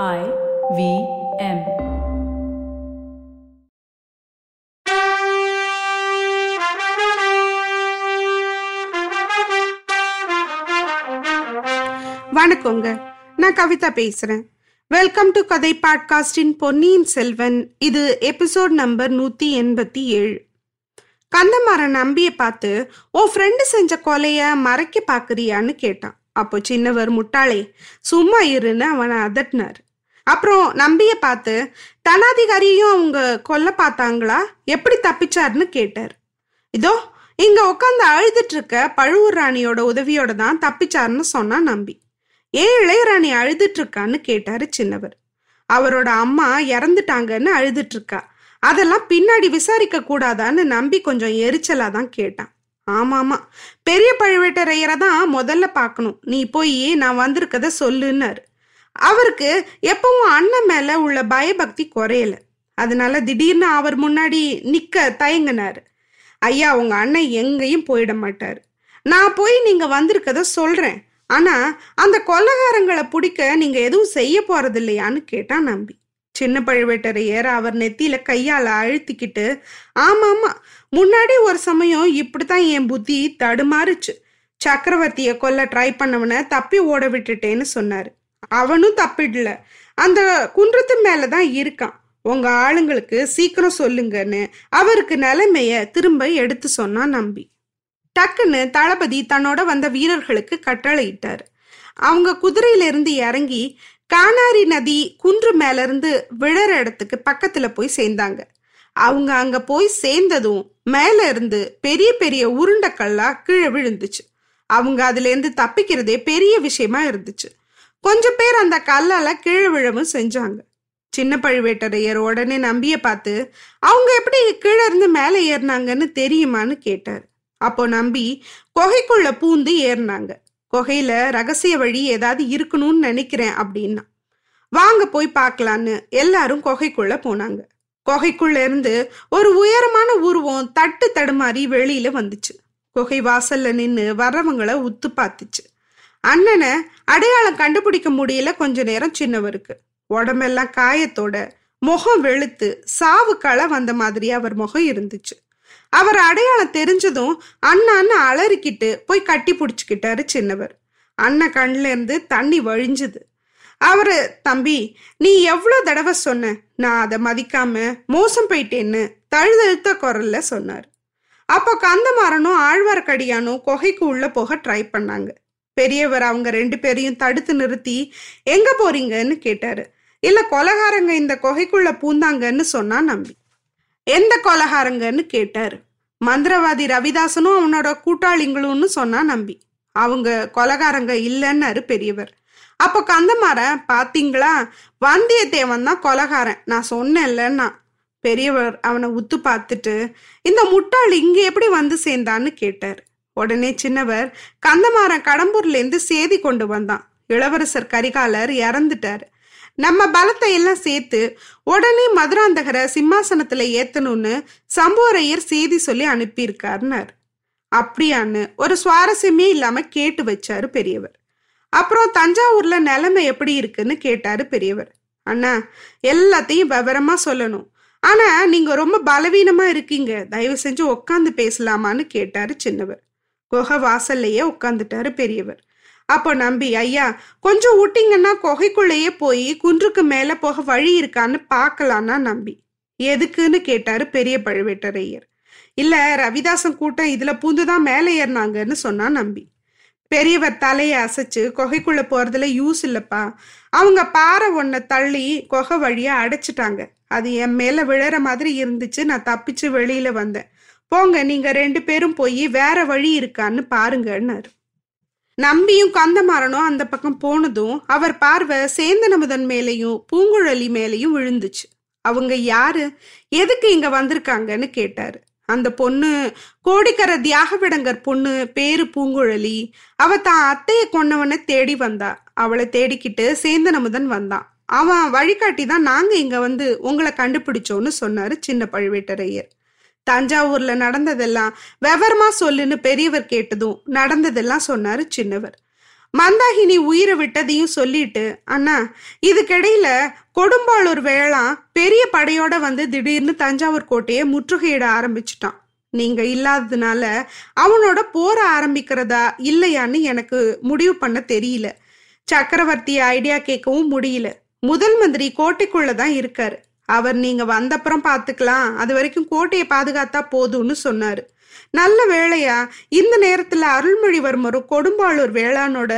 I V M. வணக்கங்க. நான் கவிதா பேசுறேன். வெல்கம் டு கதை பாட்காஸ்டின் பொன்னியின் செல்வன். இது எபிசோட் நம்பர் நூத்தி எண்பத்தி ஏழு. கந்தமாறன் நம்பிய பார்த்து உன் ஃப்ரெண்டு செஞ்ச கொலைய மறைக்க பாக்குறியான்னு கேட்டான். அப்போ சின்னவர் முட்டாளே சும்மா இருன்னு அவனை அதட்டினார். அப்புறம் நம்பிய பார்த்து தனாதிகாரியும் அவங்க கொல்ல பார்த்தாங்களா? எப்படி தப்பிச்சாருன்னு கேட்டார். இதோ இங்க உட்காந்து அழுதுட்டு இருக்க பழுவூர் ராணியோட உதவியோட தான் தப்பிச்சாருன்னு சொன்னா நம்பி. ஏன் இளையராணி அழுதுட்டு இருக்கான்னு கேட்டாரு சின்னவர். அவரோட அம்மா இறந்துட்டாங்கன்னு அழுதுட்டு இருக்கா அதெல்லாம் பின்னாடி விசாரிக்க கூடாதான்னு நம்பி கொஞ்சம் எரிச்சலா தான் கேட்டான். ஆமாமா பெரிய பழுவேட்டரையரை தான் முதல்ல பார்க்கணும். நீ போய் நான் வந்திருக்கத சொல்லுன்னாரு. அவருக்கு எப்பவும் அண்ணன் மேல உள்ள பயபக்தி குறையல. அதனால திடீர்னு அவர் முன்னாடி நிக்க தயங்கினார். ஐயா உங்க அண்ணன் எங்கேயும் போயிட மாட்டார். நான் போய் நீங்க வந்திருக்கத சொல்றேன். ஆனா அந்த கொல்லகாரங்களை பிடிக்க நீங்க எதுவும் செய்ய போறது இல்லையான்னு கேட்டான் நம்பி. சின்ன பழுவேட்டரையர் அவர் நெத்தியில கையால அழுத்திக்கிட்டு ஆமா ஆமா முன்னாடி ஒரு சமயம் இப்படித்தான் என் புத்தி தடுமாறுச்சு. சக்கரவர்த்திய கொல்ல ட்ரை பண்ணவன தப்பி ஓட விட்டுட்டேன்னு சொன்னாரு. அவனும் தப்பிடல. அந்த குன்றத்து மேலதான் இருக்கான். உங்க ஆளுங்களுக்கு சீக்கிரம் சொல்லுங்கன்னு அவருக்கு நிலைமைய திரும்ப எடுத்து சொன்னான் நம்பி. டக்குன்னு தளபதி தன்னோட வந்த வீரர்களுக்கு கட்டளையிட்டாரு. அவங்க குதிரையிலிருந்து இறங்கி கானாரி நதி குன்று மேல இருந்து விழற இடத்துக்கு பக்கத்துல போய் சேர்ந்தாங்க. அவங்க அங்க போய் சேர்ந்ததும் மேல இருந்து பெரிய பெரிய உருண்டைக்கல்லா கீழே விழுந்துச்சு. அவங்க அதுல இருந்து தப்பிக்கிறதே பெரிய விஷயமா இருந்துச்சு. கொஞ்சம் பேர் அந்த கல்லால கீழே விழவும் செஞ்சாங்க. சின்ன பழுவேட்டரையர் உடனே நம்பிய பார்த்து அவங்க எப்படி கீழே இருந்து மேலே ஏறினாங்கன்னு தெரியுமான்னு கேட்டார். அப்போ நம்பி குகைக்குள்ள பூந்து ஏறினாங்க. குகையில ரகசிய வழி ஏதாவது இருக்கணும்னு நினைக்கிறேன் அப்படின்னா. வாங்க போய் பார்க்கலான்னு எல்லாரும் குகைக்குள்ள போனாங்க. குகைக்குள்ள இருந்து ஒரு உயரமான உருவம் தட்டு தடுமாறி வெளியில வந்துச்சு. குகை வாசல்ல நின்று வர்றவங்களை உத்து பார்த்துச்சு. அண்ணனை அடையாளம் கண்டுபிடிக்க முடியல கொஞ்ச நேரம் சின்னவருக்கு. உடம்பெல்லாம் காயத்தோட முகம் வெளுத்து சாவு களை வந்த மாதிரி அவர் முகம் இருந்துச்சு. அவர் அடையாளம் தெரிஞ்சதும் அண்ணான்னு அலறிக்கிட்டு போய் கட்டி பிடிச்சிக்கிட்டாரு சின்னவர். அண்ணன் கண்ல இருந்து தண்ணி வழிஞ்சுது. அவரு தம்பி நீ எவ்வளோ தடவை சொன்ன நான் அதை மதிக்காம மோசம் போயிட்டேன்னு தழுதழுத்த குரல்ல சொன்னார். அப்போ கந்தமாறனும் ஆழ்வார்க்கடியானும் குகைக்கு உள்ள போக ட்ரை பண்ணாங்க. பெரியவர் அவங்க ரெண்டு பேரையும் தடுத்து நிறுத்தி எங்க போறீங்கன்னு கேட்டாரு. இல்ல கொலகாரங்க இந்த கொகைக்குள்ள பூந்தாங்கன்னு சொன்னா நம்பி. எந்த கொலகாரங்கன்னு கேட்டாரு. மந்திரவாதி ரவிதாசனும் அவனோட கூட்டாளிங்களும்னு சொன்னா நம்பி. அவங்க கொலகாரங்க இல்லைன்னாரு பெரியவர். அப்போ கந்தமாறன் பாத்தீங்களா? வந்தியத்தேவன் தான் கொலகாரன். நான் சொன்னேன்லன்னா. பெரியவர் அவனை உத்து பார்த்துட்டு இந்த முட்டாள் இங்க எப்படி வந்து சேர்ந்தான்னு கேட்டார். உடனே சின்னவர் கந்தமாறன் கடம்பூர்லேருந்து சேதி கொண்டு வந்தான். இளவரசர் கரிகாலர் இறந்துட்டார். நம்ம பலத்தை எல்லாம் சேர்த்து உடனே மதுராந்தகரை சிம்மாசனத்துல ஏத்தணும்னு சம்புவரையர் செய்தி சொல்லி அனுப்பியிருக்காருனார் அப்படியான்னு ஒரு சுவாரஸ்யமே இல்லாம கேட்டு வச்சாரு பெரியவர். அப்புறம் தஞ்சாவூர்ல நிலைமை எப்படி இருக்குன்னு கேட்டாரு பெரியவர். அண்ணா எல்லாத்தையும் விவரமா சொல்லணும். ஆனா நீங்க ரொம்ப பலவீனமா இருக்கீங்க. தயவு செஞ்சு உட்காந்து பேசலாமான்னு கேட்டாரு சின்னவர். குகை வாசல்லையே உட்காந்துட்டாரு பெரியவர். அப்போ நம்பி ஐயா கொஞ்சம் விட்டிங்கன்னா குகைக்குள்ளேயே போய் குன்றுக்கு மேல போக வழி இருக்கான்னு பார்க்கலான்னா? நம்பி. எதுக்குன்னு? கேட்டாரு பெரிய பழுவேட்டரையர். இல்ல ரவிதாசன் கூட்டம் இதுல பூந்துதான் மேலே ஏறினாங்கன்னு சொன்னா நம்பி. பெரியவர் தலையை அசைச்சு குகைக்குள்ள போறதுல யூஸ் இல்லப்பா. அவங்க பாறை ஒன்ன தள்ளி குகை வழியா அடைச்சிட்டாங்க. அது என் மேல விழற மாதிரி இருந்துச்சு. நான் தப்பிச்சு வெளியில வந்தேன். போங்க நீங்க ரெண்டு பேரும் போய் வேற வழி இருக்கான்னு பாருங்கன்னாரு. நம்பியும் கந்தமாறனும் அந்த பக்கம் போனதும் அவர் பார்வை சேந்தனமுதன் மேலையும் பூங்குழலி மேலையும் விழுந்துச்சு. அவங்க யாரு? எதுக்கு இங்க வந்திருக்காங்கன்னு கேட்டாரு. அந்த பொண்ணு கோடிக்கர தியாகவிடங்கர் பொண்ணு பேரு பூங்குழலி. அவ தான் அத்தைய கொன்னவனை தேடி வந்தா. அவளை தேடிக்கிட்டு சேந்தனமுதன் வந்தான் அவன் வழிகாட்டி தான் நாங்க இங்க வந்து உங்களை கண்டுபிடிச்சோன்னு சொன்னாரு சின்ன பழுவேட்டரையர். தஞ்சாவூர்ல நடந்ததெல்லாம் விவரமா சொல்லுன்னு பெரியவர் கேட்டதும் நடந்ததெல்லாம் சொன்னாரு சின்னவர். மந்தாகினி உயிரை விட்டதையும் சொல்லிட்டு அண்ணா இதுக்கிடையில கொடும்பாளூர் வேளாம் பெரிய படையோட வந்து திடீர்னு தஞ்சாவூர் கோட்டையை முற்றுகையிட ஆரம்பிச்சிட்டான். நீங்க இல்லாததுனால அவனோட போற ஆரம்பிக்கிறதா இல்லையான்னு எனக்கு முடிவு பண்ண தெரியல. சக்கரவர்த்தி ஐடியா கேட்கவும் முடியல. முதல் மந்திரி கோட்டைக்குள்ளதான் இருக்காரு. அவர் நீங்க வந்தப்புறம் பாத்துக்கலாம் அது வரைக்கும் கோட்டையை பாதுகாத்தா போதும்னு சொன்னாரு. நல்ல வேளையா இந்த நேரத்துல அருள்மொழிவர்மரும் கொடும்பாளூர் வேளானோட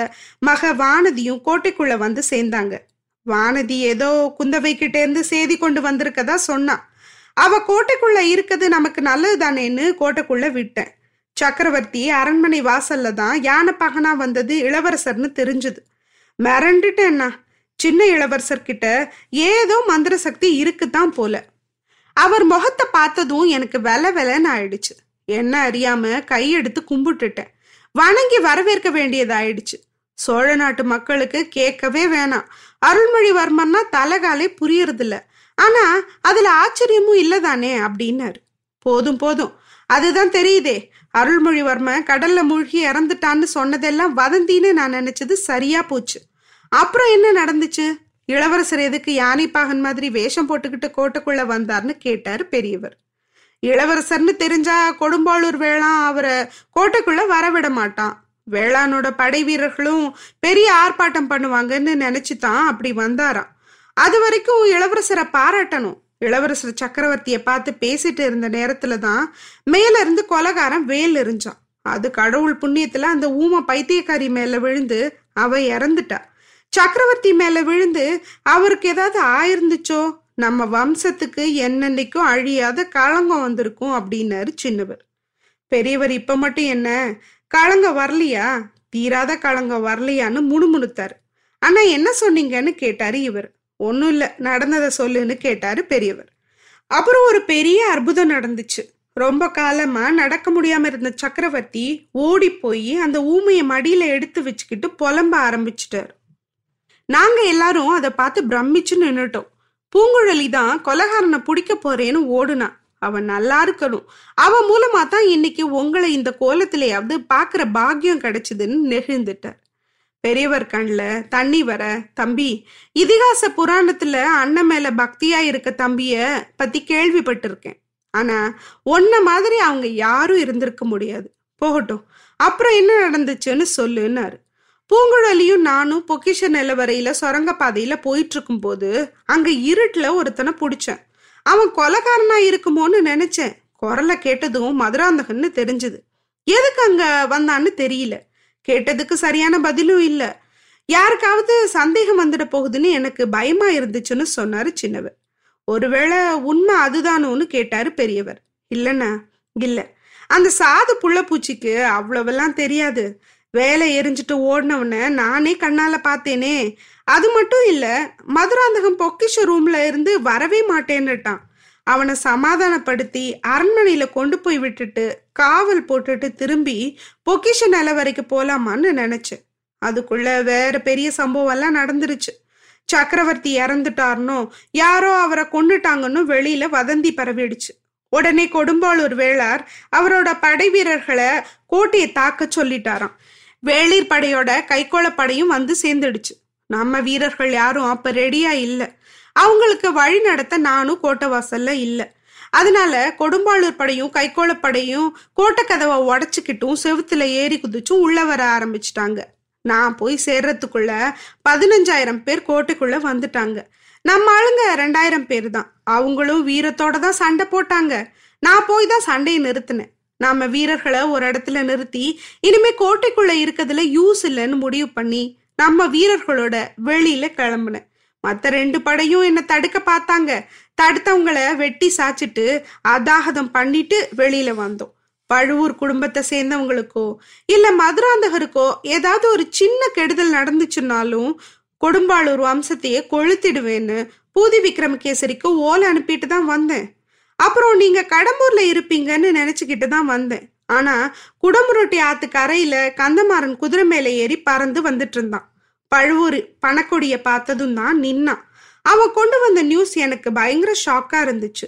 மக வானதியும் கோட்டைக்குள்ள வந்து சேர்ந்தாங்க. வானதி ஏதோ குந்தவை கிட்ட இருந்து செய்தி கொண்டு வந்திருக்கதா சொன்னா. அவ கோட்டைக்குள்ள இருக்குது நமக்கு நல்லது தானேன்னு கோட்டைக்குள்ள விட்டேன். சக்கரவர்த்தி அரண்மனை வாசல்ல தான் யானை பகனா வந்தது இளவரசர்னு தெரிஞ்சது. மிரண்டுட்டேன்னா சின்ன இளவரசர் கிட்ட ஏதோ மந்திர சக்தி இருக்குதான் போல. அவர் முகத்தை பார்த்ததும் எனக்கு வெல வெலன்னு ஆயிடுச்சு. என்ன அறியாம கையெடுத்து கும்பிட்டுட்டேன். வணங்கி வரவேற்க வேண்டியதாயிடுச்சு. சோழ நாட்டு மக்களுக்கு கேட்கவே வேணாம். அருள்மொழிவர்மன்னா தலைகாலே புரியறதில்ல. ஆனா அதுல ஆச்சரியமும் இல்லதானே அப்படின்னாரு. போதும் போதும். அதுதான் தெரியுதே. அருள்மொழிவர்மன் கடல்ல மூழ்கி இறந்துட்டான்னு சொன்னதெல்லாம் வதந்தின்னு நான் நினைச்சது சரியா போச்சு. அப்புறம் என்ன நடந்துச்சு? இளவரசர் எதுக்கு யானை பாகன் மாதிரி வேஷம் போட்டுக்கிட்டு கோட்டைக்குள்ள வந்தார்னு கேட்டாரு பெரியவர். இளவரசர்னு தெரிஞ்சா கொடும்பாளூர் வேளாண் அவரை கோட்டைக்குள்ள வரவிட மாட்டான். வேளாணோட படை வீரர்களும் பெரிய ஆர்ப்பாட்டம் பண்ணுவாங்கன்னு நினைச்சுதான் அப்படி வந்தாராம். அது வரைக்கும் இளவரசரை பாராட்டணும். இளவரசர் சக்கரவர்த்திய பார்த்து பேசிட்டு இருந்த நேரத்துல தான் மேல இருந்து கொலகாரம் வேல் எரிஞ்சான். அது கடவுள் புண்ணியத்துல அந்த ஊம பைத்தியக்காரி மேல விழுந்து அவ இறந்துட்டா. சக்கரவர்த்தி மேல விழுந்து அவருக்கு ஏதாவது ஆயிருந்துச்சோ? நம்ம வம்சத்துக்கு என்னன்னைக்கும் அழியாத களங்கம் வந்திருக்கும் அப்படின்னாரு சின்னவர். பெரியவர் இப்ப மட்டும் என்ன? களங்கம் வரலையா? தீராத களங்கம் வரலையான்னு முணுமுணுத்தாரு. ஆனா என்ன சொன்னீங்கன்னு கேட்டாரு இவர். ஒன்றும் இல்லை நடந்ததை சொல்லுன்னு கேட்டாரு பெரியவர். அப்புறம் ஒரு பெரிய அற்புதம் நடந்துச்சு. ரொம்ப காலமா நடக்க முடியாம இருந்த சக்கரவர்த்தி ஓடி போய் அந்த ஊமையை மடியில எடுத்து வச்சுக்கிட்டு புலம்ப ஆரம்பிச்சிட்டாரு. நாங்க எல்லாரும் அதை பார்த்து பிரமிச்சு நின்னுட்டோம். பூங்குழலி தான் கொலகாரனை பிடிக்க போறேன்னு ஓடுனா. அவன் நல்லா இருக்கணும். அவன் மூலமா தான் இன்னைக்கு உங்களை இந்த கோலத்திலேயாவது பாக்குற பாக்கியம் கிடைச்சதுன்னு நெகிழ்ந்துட்டார். பெரியவர் கண்ணில் தண்ணி வர தம்பி இதிகாச புராணத்துல அண்ணன் மேல பக்தியா இருக்க தம்பிய பத்தி கேள்விப்பட்டிருக்கேன். ஆனா ஒன்ன மாதிரி அவங்க யாரும் இருந்திருக்க முடியாது. போகட்டும் அப்புறம் என்ன நடந்துச்சுன்னு சொல்லுன்னாரு. பூங்குழலியும் நானும் பொக்கிஷ நிலவரையில சுரங்க பாதையில போயிட்டு இருக்கும் போது அங்க இருட்டுல ஒருத்தனை பிடிச்சேன். அவன் கொலகாரனா இருக்குமோன்னு நினைச்சேன். குரலை கேட்டதும் மதுராந்தகன்னு தெரிஞ்சது. எதுக்கு அங்க வந்தான்னு தெரியல. கேட்டதுக்கு சரியான பதிலும் இல்ல. யாருக்காவது சந்தேகம் வந்துட போகுதுன்னு எனக்கு பயமா இருந்துச்சுன்னு சொன்னாரு சின்னவர். ஒருவேளை உண்மை அதுதானோன்னு கேட்டாரு பெரியவர். இல்லைண்ணா இல்ல. அந்த சாது புள்ள பூச்சிக்கு அவ்வளவெல்லாம் தெரியாது. வேலை எரிஞ்சிட்டு ஓடினவன நானே கண்ணால பார்த்தேனே. அது மட்டும் இல்ல மதுராந்தகம் பொக்கிஷ ரூம்ல இருந்து வரவே மாட்டேன்னுட்டான். அவனை சமாதானப்படுத்தி அரண்மனையில கொண்டு போய் விட்டுட்டு காவல் போட்டுட்டு திரும்பி பொக்கிஷ நிலவரைக்கு போலாமான்னு நினைச்சேன் அதுக்குள்ள வேற பெரிய சம்பவம் எல்லாம் நடந்துருச்சு. சக்கரவர்த்தி இறந்துட்டார்னோ யாரோ அவரை கொண்டுட்டாங்கன்னு வெளியில வதந்தி பரவிடுச்சு. உடனே கொடும்பாளூர் வேளார் அவரோட படை வீரர்களை கோட்டையை தாக்க சொல்லிட்டாராம். வேளிர் படையோட கைகோள வந்து சேர்ந்துடுச்சு. நம்ம வீரர்கள் யாரும் அப்ப ரெடியா இல்ல. அவங்களுக்கு வழி நடத்த நானும் கோட்டை வாசல்ல இல்ல. அதனால கொடும்பாளூர் படையும் கைகோள கோட்டை கதவை உடச்சிக்கிட்டும் செவுத்துல ஏறி குதிச்சும் உள்ள வர ஆரம்பிச்சிட்டாங்க. நான் போய் சேர்றதுக்குள்ள பதினஞ்சாயிரம் பேர் கோட்டைக்குள்ள வந்துட்டாங்க. நம்ம ஆளுங்க ரெண்டாயிரம் பேர் தான். அவங்களும் வீரத்தோட தான் சண்டை போட்டாங்க. நான் போய் தான் சண்டையை நிறுத்தினேன். நாம வீரர்களை ஒரு இடத்துல நிறுத்தி இனிமே கோட்டைக்குள்ள இருக்கிறதுல யூஸ் இல்லைன்னு முடிவு பண்ணி நம்ம வீரர்களோட வெளியில கிளம்புனேன் மத்த ரெண்டு படையும் என்ன தடுக்க பார்த்தாங்க. தடுத்தவங்களை வெட்டி சாச்சிட்டு அதாகதம் பண்ணிட்டு வெளியில வந்தோம். பழுவூர் குடும்பத்தை சேர்ந்தவங்களுக்கோ இல்ல மதுராந்தகருக்கோ ஏதாவது ஒரு சின்ன கெடுதல் நடந்துச்சுன்னாலும் கொடும்பாளூர் வம்சத்தையே கொளுத்திடுவேன்னு பூதி விக்ரமகேசரிக்கு ஓலை அனுப்பிட்டு தான் வந்தேன். அப்புறம் நீங்க கடம்பூர்ல இருப்பீங்கன்னு நினைச்சுக்கிட்டு தான் வந்தேன். ஆனா குடமுருட்டி ஆத்து கரையில கந்தமாறன் குதிரை மேல ஏறி பறந்து வந்துட்டு இருந்தான். பழுவூர் பணக்கொடிய பார்த்ததும் தான் நின்னான். அவன் கொண்டு வந்த நியூஸ் எனக்கு பயங்கர ஷாக்கா இருந்துச்சு.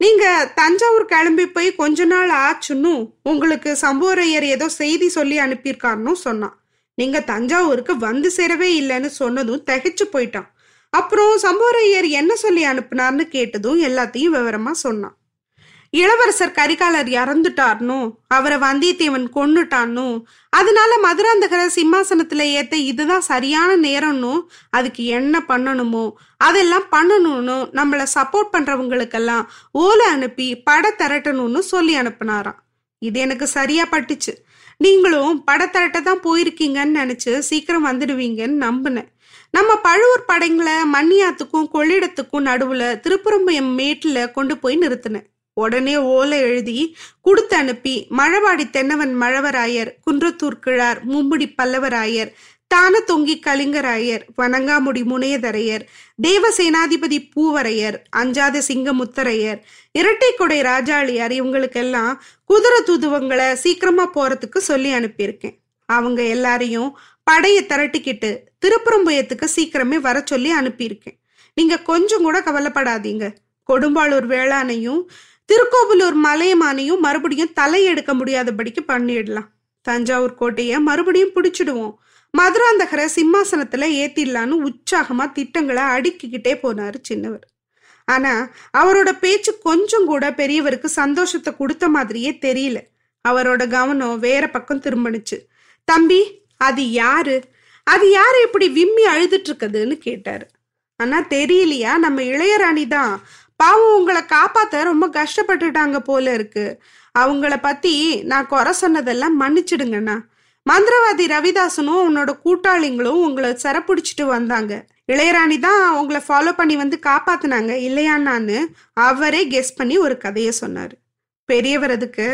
நீங்க தஞ்சாவூர் கிளம்பி போய் கொஞ்ச நாள் ஆச்சுன்னு உங்களுக்கு சம்புவரையர் ஏதோ செய்தி சொல்லி அனுப்பியிருக்காருன்னு சொன்னான். நீங்க தஞ்சாவூருக்கு வந்து சேரவே இல்லைன்னு சொன்னதும் தகைச்சு போயிட்டான். அப்புறம் சம்போரையர் என்ன சொல்லி அனுப்புனார்னு கேட்டதும் எல்லாத்தையும் விவரமா சொன்னான். இளவரசர் கரிகாலர் இறந்துட்டார்னோ அவரை வந்தியத்தேவன் கொன்னுட்டானோ அதனால மதுராந்தகரை சிம்மாசனத்துல ஏத்த இதுதான் சரியான நேரம்னு அதுக்கு என்ன பண்ணணுமோ அதெல்லாம் பண்ணணும்னு நம்மளை சப்போர்ட் பண்றவங்களுக்கெல்லாம் ஓலை அனுப்பி பட திரட்டணும்னு சொல்லி அனுப்புனாராம். இது எனக்கு சரியா பட்டுச்சு. நீங்களும் பட திரட்ட தான் போயிருக்கீங்கன்னு நினைச்சு சீக்கிரம் வந்துடுவீங்கன்னு நம்பினேன். நம்ம பழுவூர் படைங்களை மண்ணியாத்துக்கும் கொள்ளிடத்துக்கும் நடுவுல திருப்புறம்பயம் மேட்டில் கொண்டு போய் நிறுத்தினேன். உடனே ஓலை எழுதி கொடுத்து அனுப்பி மழவாடி தென்னவன் மழவராயர் குன்றத்தூர் கிழார் மும்முடி பல்லவராயர் தான தொங்கி கலிங்கராயர் வணங்காமுடி முனையதரையர் தேவசேனாதிபதி பூவரையர் அஞ்சாத சிங்க முத்தரையர் ராஜாளியார் இவங்களுக்கெல்லாம் குதிரை தூதுவங்களை சீக்கிரமா போறதுக்கு சொல்லி அனுப்பியிருக்கேன். அவங்க எல்லாரையும் படையை திரட்டிக்கிட்டு திருப்புறம்புயத்துக்கு சீக்கிரமே வர சொல்லி அனுப்பியிருக்கேன். நீங்க கொஞ்சம் கூட கவலைப்படாதீங்க. கொடும்பாளூர் வேளாணையும் திருக்கோவிலூர் மலையமானையும் மறுபடியும் தலையெடுக்க முடியாதபடிக்கு பண்ணிடலாம். தஞ்சாவூர் கோட்டையை மறுபடியும் பிடிச்சிடுவோம். மதுராந்தகரை சிம்மாசனத்துல ஏத்திடலான்னு உற்சாகமா திட்டங்களை அடுக்கிக்கிட்டே போனாரு சின்னவர். ஆனா அவரோட பேச்சு கொஞ்சம் கூட பெரியவருக்கு சந்தோஷத்தை கொடுத்த மாதிரியே தெரியல. அவரோட கவனம் வேற பக்கம் திரும்பினுச்சு. தம்பி அது யாரு? அது யாரு இப்படி விம்மி அழுதுட்டு இருக்குதுன்னு கேட்டாரு. ஆனா தெரியலையா? நம்ம இளையராணி தான் பாவம் உங்களை காப்பாத்த ரொம்ப கஷ்டப்பட்டுட்டாங்க போல இருக்கு. அவங்கள பத்தி நான் குறை சொன்னதெல்லாம் மன்னிச்சிடுங்கண்ணா. மந்திரவாதி ரவிதாசனும் உன்னோட கூட்டாளிங்களும் உங்களை சிறப்பிடிச்சிட்டு வந்தாங்க. இளையராணி தான் உங்களை ஃபாலோ பண்ணி வந்து காப்பாத்தினாங்க இல்லையான்னு அவரே கெஸ் பண்ணி ஒரு கதையை சொன்னாரு. பெரியவர் அதுக்கு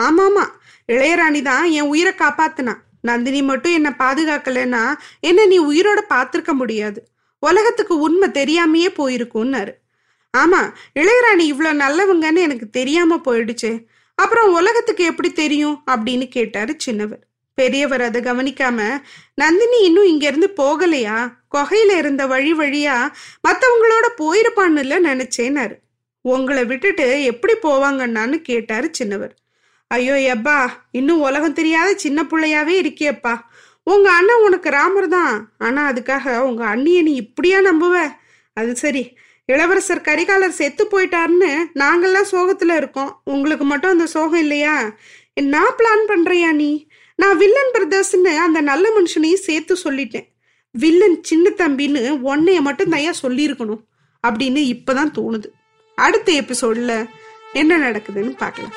ஆமாமா இளையராணி தான் என் உயிரை காப்பாத்துனா நந்தினி மட்டும் என்னை பாதுகாக்கலைன்னா என்ன நீ உயிரோட பார்த்துருக்க முடியாது. உலகத்துக்கு உண்மை தெரியாமையே போயிருக்கும்னாரு. ஆமா இளையராணி இவ்வளோ நல்லவங்கன்னு எனக்கு தெரியாம போயிடுச்சே. அப்புறம் உலகத்துக்கு எப்படி தெரியும்? அப்படின்னு கேட்டாரு சின்னவர். பெரியவர் அதை கவனிக்காம நந்தினி இன்னும் இங்க இருந்து போகலையா? கொகையில இருந்த வழி வழியா மத்தவங்களோட போயிருப்பான்னுல நினைச்சேனாரு உங்களை விட்டுட்டு எப்படி போவாங்கன்னான்னு கேட்டாரு சின்னவர். ஐயோ எப்பா? இன்னும் உலகம் தெரியாத சின்ன பிள்ளையாவே இருக்கியப்பா. உங்க அண்ணன் உனக்கு ராமர் தான். ஆனா அதுக்காக உங்க அண்ணிய நீ இப்படியா நம்புவ? அது சரி. இளவரசர் கரிகாலர் செத்து போயிட்டாருன்னு நாங்கெல்லாம் சோகத்துல இருக்கோம். உங்களுக்கு மட்டும் அந்த சோகம் இல்லையா? நான் பிளான் பண்றியா நீ? நான் வில்லன் பிரதர்ஸ்ன்னு அந்த நல்ல மனுஷனையும் சேர்த்து சொல்லிட்டேன். வில்லன் சின்ன தம்பின்னு ஒன்னைய மட்டும் தயா சொல்லியிருக்கணும் அப்படின்னு இப்பதான் தோணுது. அடுத்த எபிசோட்ல என்ன நடக்குதுன்னு பார்க்கலாம்.